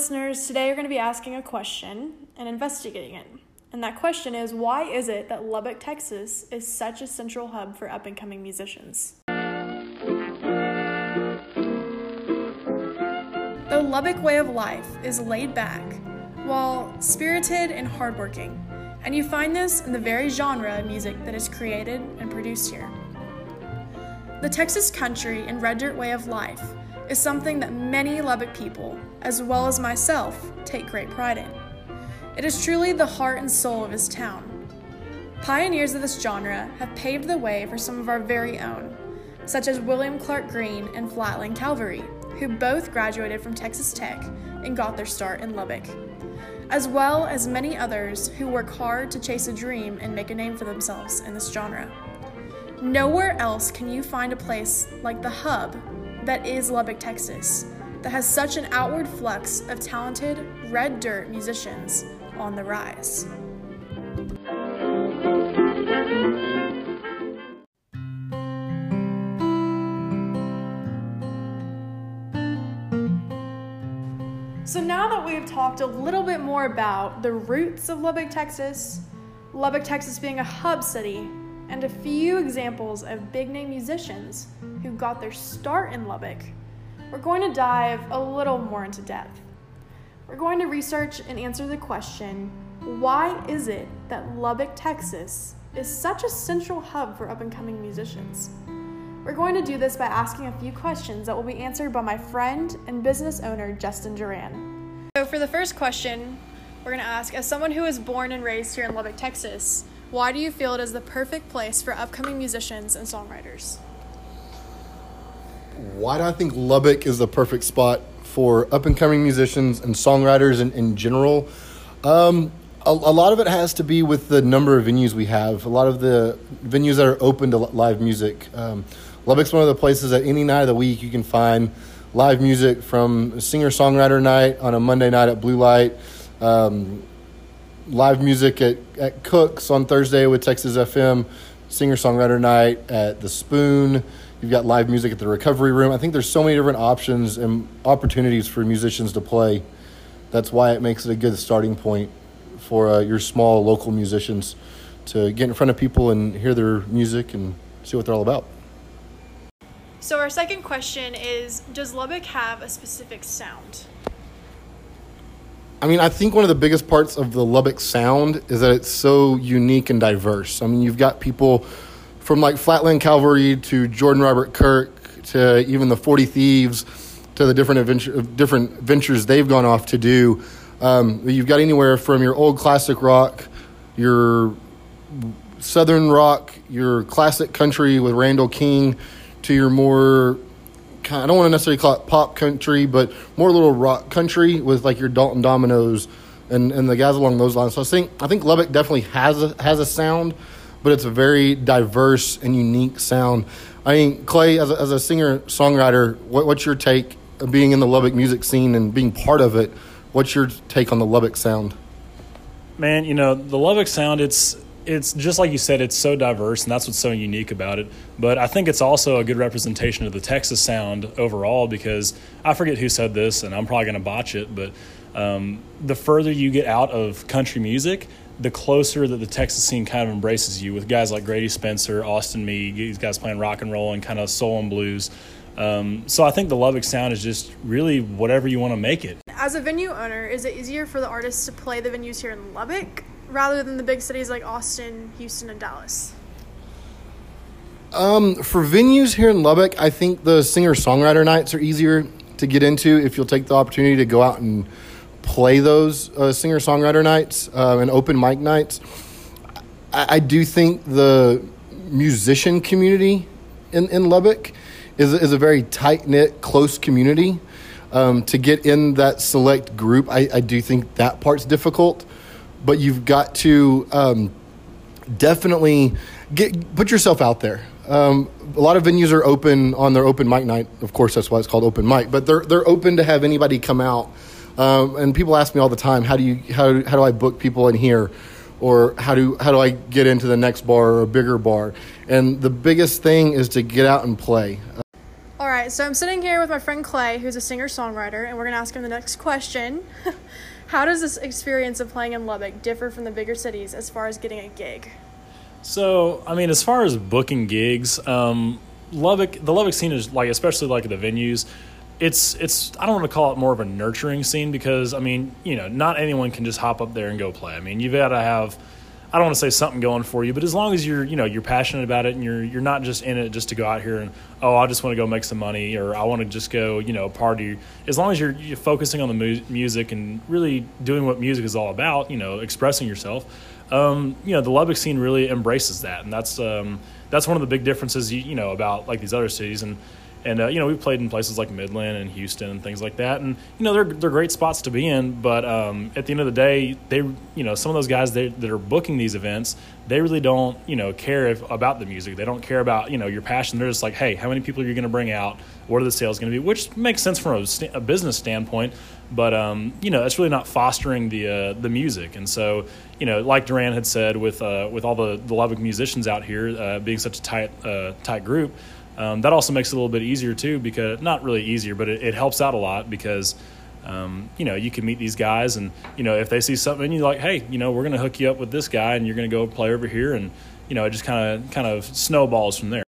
listeners, today we're going to be asking a question and investigating it. And that question is why is it that Lubbock, Texas is such a central hub for up and coming musicians? The Lubbock way of life is laid back, while spirited and hardworking, and you find this in the very genre of music that is created and produced here. The Texas country and red dirt way of life is something that many Lubbock people, as well as myself, take great pride in. It is truly the heart and soul of his town. Pioneers of this genre have paved the way for some of our very own, such as William Clark Green and Flatland Cavalry, who both graduated from Texas Tech and got their start in Lubbock, as well as many others who work hard to chase a dream and make a name for themselves in this genre. Nowhere else can you find a place like the hub that is Lubbock, Texas, that has such an outward flux of talented red dirt musicians on the rise. So now that we've talked a little bit more about the roots of Lubbock, Texas, Lubbock, Texas being a hub city, and a few examples of big name musicians who got their start in Lubbock, we're going to dive a little more into depth. We're going to research and answer the question why is it that Lubbock, Texas is such a central hub for up and coming musicians? We're going to do this by asking a few questions that will be answered by my friend and business owner, Justin Duran. So, for the first question, we're going to ask As someone who was born and raised here in Lubbock, Texas, why do you feel it is the perfect place for upcoming musicians and songwriters? Why do I think Lubbock is the perfect spot for up and coming musicians and songwriters in, in general? Um, a, a, lot of it has to be with the number of venues we have. A lot of the venues that are open to live music. Um, Lubbock's one of the places that any night of the week you can find live music from singer songwriter night on a Monday night at Blue Light, um, live music at, at Cook's on Thursday with Texas FM, singer songwriter night at the Spoon. You've got live music at the Recovery Room. I think there's so many different options and opportunities for musicians to play. That's why it makes it a good starting point for uh, your small local musicians to get in front of people and hear their music and see what they're all about. So, our second question is Does Lubbock have a specific sound? I mean, I think one of the biggest parts of the Lubbock sound is that it's so unique and diverse. I mean, you've got people from like Flatland Cavalry to Jordan Robert Kirk to even the Forty Thieves to the different adventure, different ventures they've gone off to do. Um, you've got anywhere from your old classic rock, your southern rock, your classic country with Randall King, to your more I don't want to necessarily call it pop country, but more little rock country with like your Dalton Dominoes and, and the guys along those lines. So I think I think Lubbock definitely has a, has a sound, but it's a very diverse and unique sound. I mean, Clay, as a, as a singer songwriter, what, what's your take of being in the Lubbock music scene and being part of it? What's your take on the Lubbock sound? Man, you know the Lubbock sound. It's it's just like you said, it's so diverse, and that's what's so unique about it. But I think it's also a good representation of the Texas sound overall because I forget who said this, and I'm probably going to botch it, but um, the further you get out of country music, the closer that the Texas scene kind of embraces you with guys like Grady Spencer, Austin Meade, these guys playing rock and roll and kind of soul and blues. Um, so I think the Lubbock sound is just really whatever you want to make it. As a venue owner, is it easier for the artists to play the venues here in Lubbock rather than the big cities like Austin, Houston, and Dallas? Um, for venues here in Lubbock, I think the singer songwriter nights are easier to get into if you'll take the opportunity to go out and play those uh, singer songwriter nights uh, and open mic nights. I, I, do think the musician community in, in Lubbock is, is a very tight knit, close community. Um, to get in that select group, I, I do think that part's difficult, but you've got to um, definitely get put yourself out there. Um, a lot of venues are open on their open mic night. Of course, that's why it's called open mic. But they're they're open to have anybody come out. Um, and people ask me all the time, how do you how how do I book people in here? or how do how do I get into the next bar or a bigger bar? And the biggest thing is to get out and play. All right, so I'm sitting here with my friend Clay, who's a singer songwriter, and we're to ask him the next question. How does this experience of playing in Lubbock differ from the bigger cities as far as getting a gig? So, I mean, as far as booking gigs, um, Lubbock, the Lubbock scene is like, especially like the venues. It's it's I don't want to call it more of a nurturing scene because I mean you know not anyone can just hop up there and go play. I mean you've got to have I don't want to say something going for you, but as long as you're you know you're passionate about it and you're you're not just in it just to go out here and oh I just want to go make some money or I want to just go you know party. As long as you're, you're focusing on the mu- music and really doing what music is all about, you know expressing yourself. Um, you know the Lubbock scene really embraces that, and that's um, that's one of the big differences you, you know about like these other cities and and uh, you know we've played in places like Midland and Houston and things like that, and you know they're they're great spots to be in. But um, at the end of the day, they you know some of those guys they, that are booking these events, they really don't you know care if, about the music. They don't care about you know your passion. They're just like, hey, how many people are you going to bring out? What are the sales going to be? Which makes sense from a, st- a business standpoint, but um, you know it's really not fostering the uh, the music. And so you know, like Duran had said, with uh, with all the the Lubbock musicians out here uh, being such a tight uh, tight group um, that also makes it a little bit easier too, because not really easier, but it, it helps out a lot because um, you know you can meet these guys, and you know if they see something you're like, hey, you know we're going to hook you up with this guy, and you're going to go play over here, and you know it just kind of kind of snowballs from there.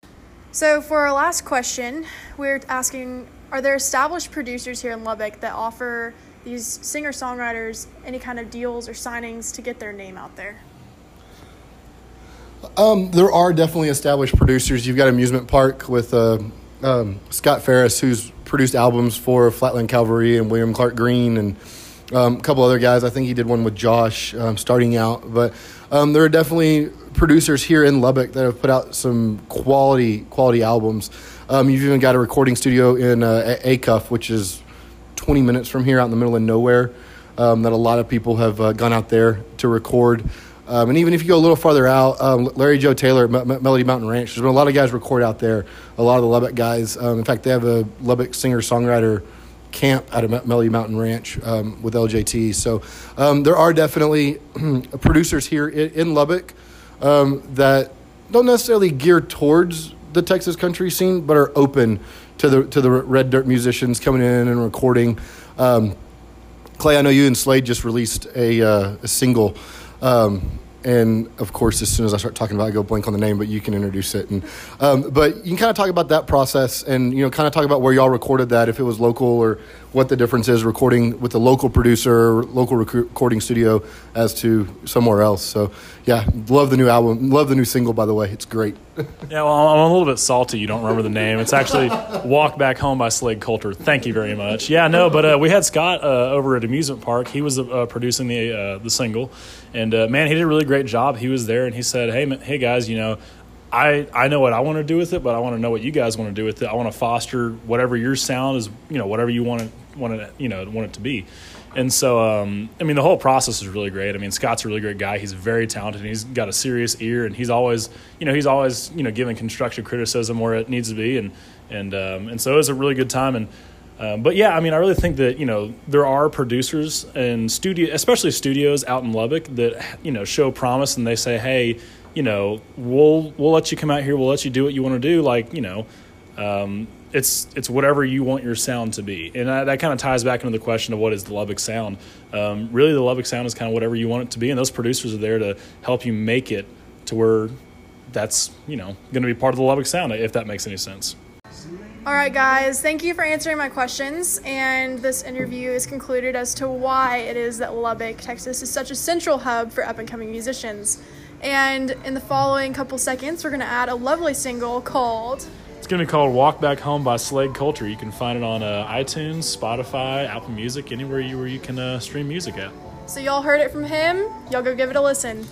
So for our last question, we're asking: Are there established producers here in Lubbock that offer these singer songwriters any kind of deals or signings to get their name out there? Um, there are definitely established producers. You've got Amusement Park with uh, um, Scott Ferris, who's produced albums for Flatland Cavalry and William Clark Green and um, a couple other guys. I think he did one with Josh um, starting out. But um, there are definitely producers here in Lubbock that have put out some quality quality albums. Um, you've even got a recording studio in uh, Acuff, which is 20 minutes from here, out in the middle of nowhere. That a lot of people have uh, gone out there to record. Um, and even if you go a little farther out, um, Larry Joe Taylor, M- M- Melody Mountain Ranch, there's been a lot of guys record out there. A lot of the Lubbock guys. Um, in fact, they have a Lubbock singer songwriter camp at M- Melody Mountain Ranch um, with LJT. So um, there are definitely producers here in, in Lubbock um, that don't necessarily gear towards the Texas country scene, but are open to the to the red dirt musicians coming in and recording. Clay, I know you and Slade just released a, uh, a single. Um, and of course, as soon as I start talking about, it, I go blank on the name, but you can introduce it. And um, but you can kind of talk about that process, and you know, kind of talk about where y'all recorded that, if it was local, or what the difference is recording with a local producer, local rec- recording studio, as to somewhere else. So yeah, love the new album, love the new single. By the way, it's great. yeah, well, I'm a little bit salty. You don't remember the name. It's actually "Walk Back Home" by Slade Coulter. Thank you very much. Yeah, no, but uh, we had Scott uh, over at Amusement Park. He was uh, producing the uh, the single, and uh, man, he did really great job. He was there, and he said, "Hey, hey guys, you know." I, I know what I want to do with it, but I want to know what you guys want to do with it. I want to foster whatever your sound is, you know, whatever you want to want it, you know, want it to be. And so, um, I mean, the whole process is really great. I mean, Scott's a really great guy. He's very talented. he's got a serious ear, and he's always, you know, he's always, you know, giving constructive criticism where it needs to be. And and um, and so it was a really good time. And um, but yeah, I mean, I really think that you know there are producers and studio, especially studios out in Lubbock that you know show promise, and they say, hey, you know, we'll we'll let you come out here, we'll let you do what you want to do, like you know. Um, it's it's whatever you want your sound to be, and that, that kind of ties back into the question of what is the Lubbock sound. Um, really, the Lubbock sound is kind of whatever you want it to be, and those producers are there to help you make it to where that's you know going to be part of the Lubbock sound, if that makes any sense. All right, guys, thank you for answering my questions. And this interview is concluded as to why it is that Lubbock, Texas, is such a central hub for up and coming musicians. And in the following couple seconds, we're going to add a lovely single called It's going to be called Walk Back Home by Slade Coulter. You can find it on uh, iTunes, Spotify, Apple Music, anywhere you, where you can uh, stream music at. So, y'all heard it from him. Y'all go give it a listen.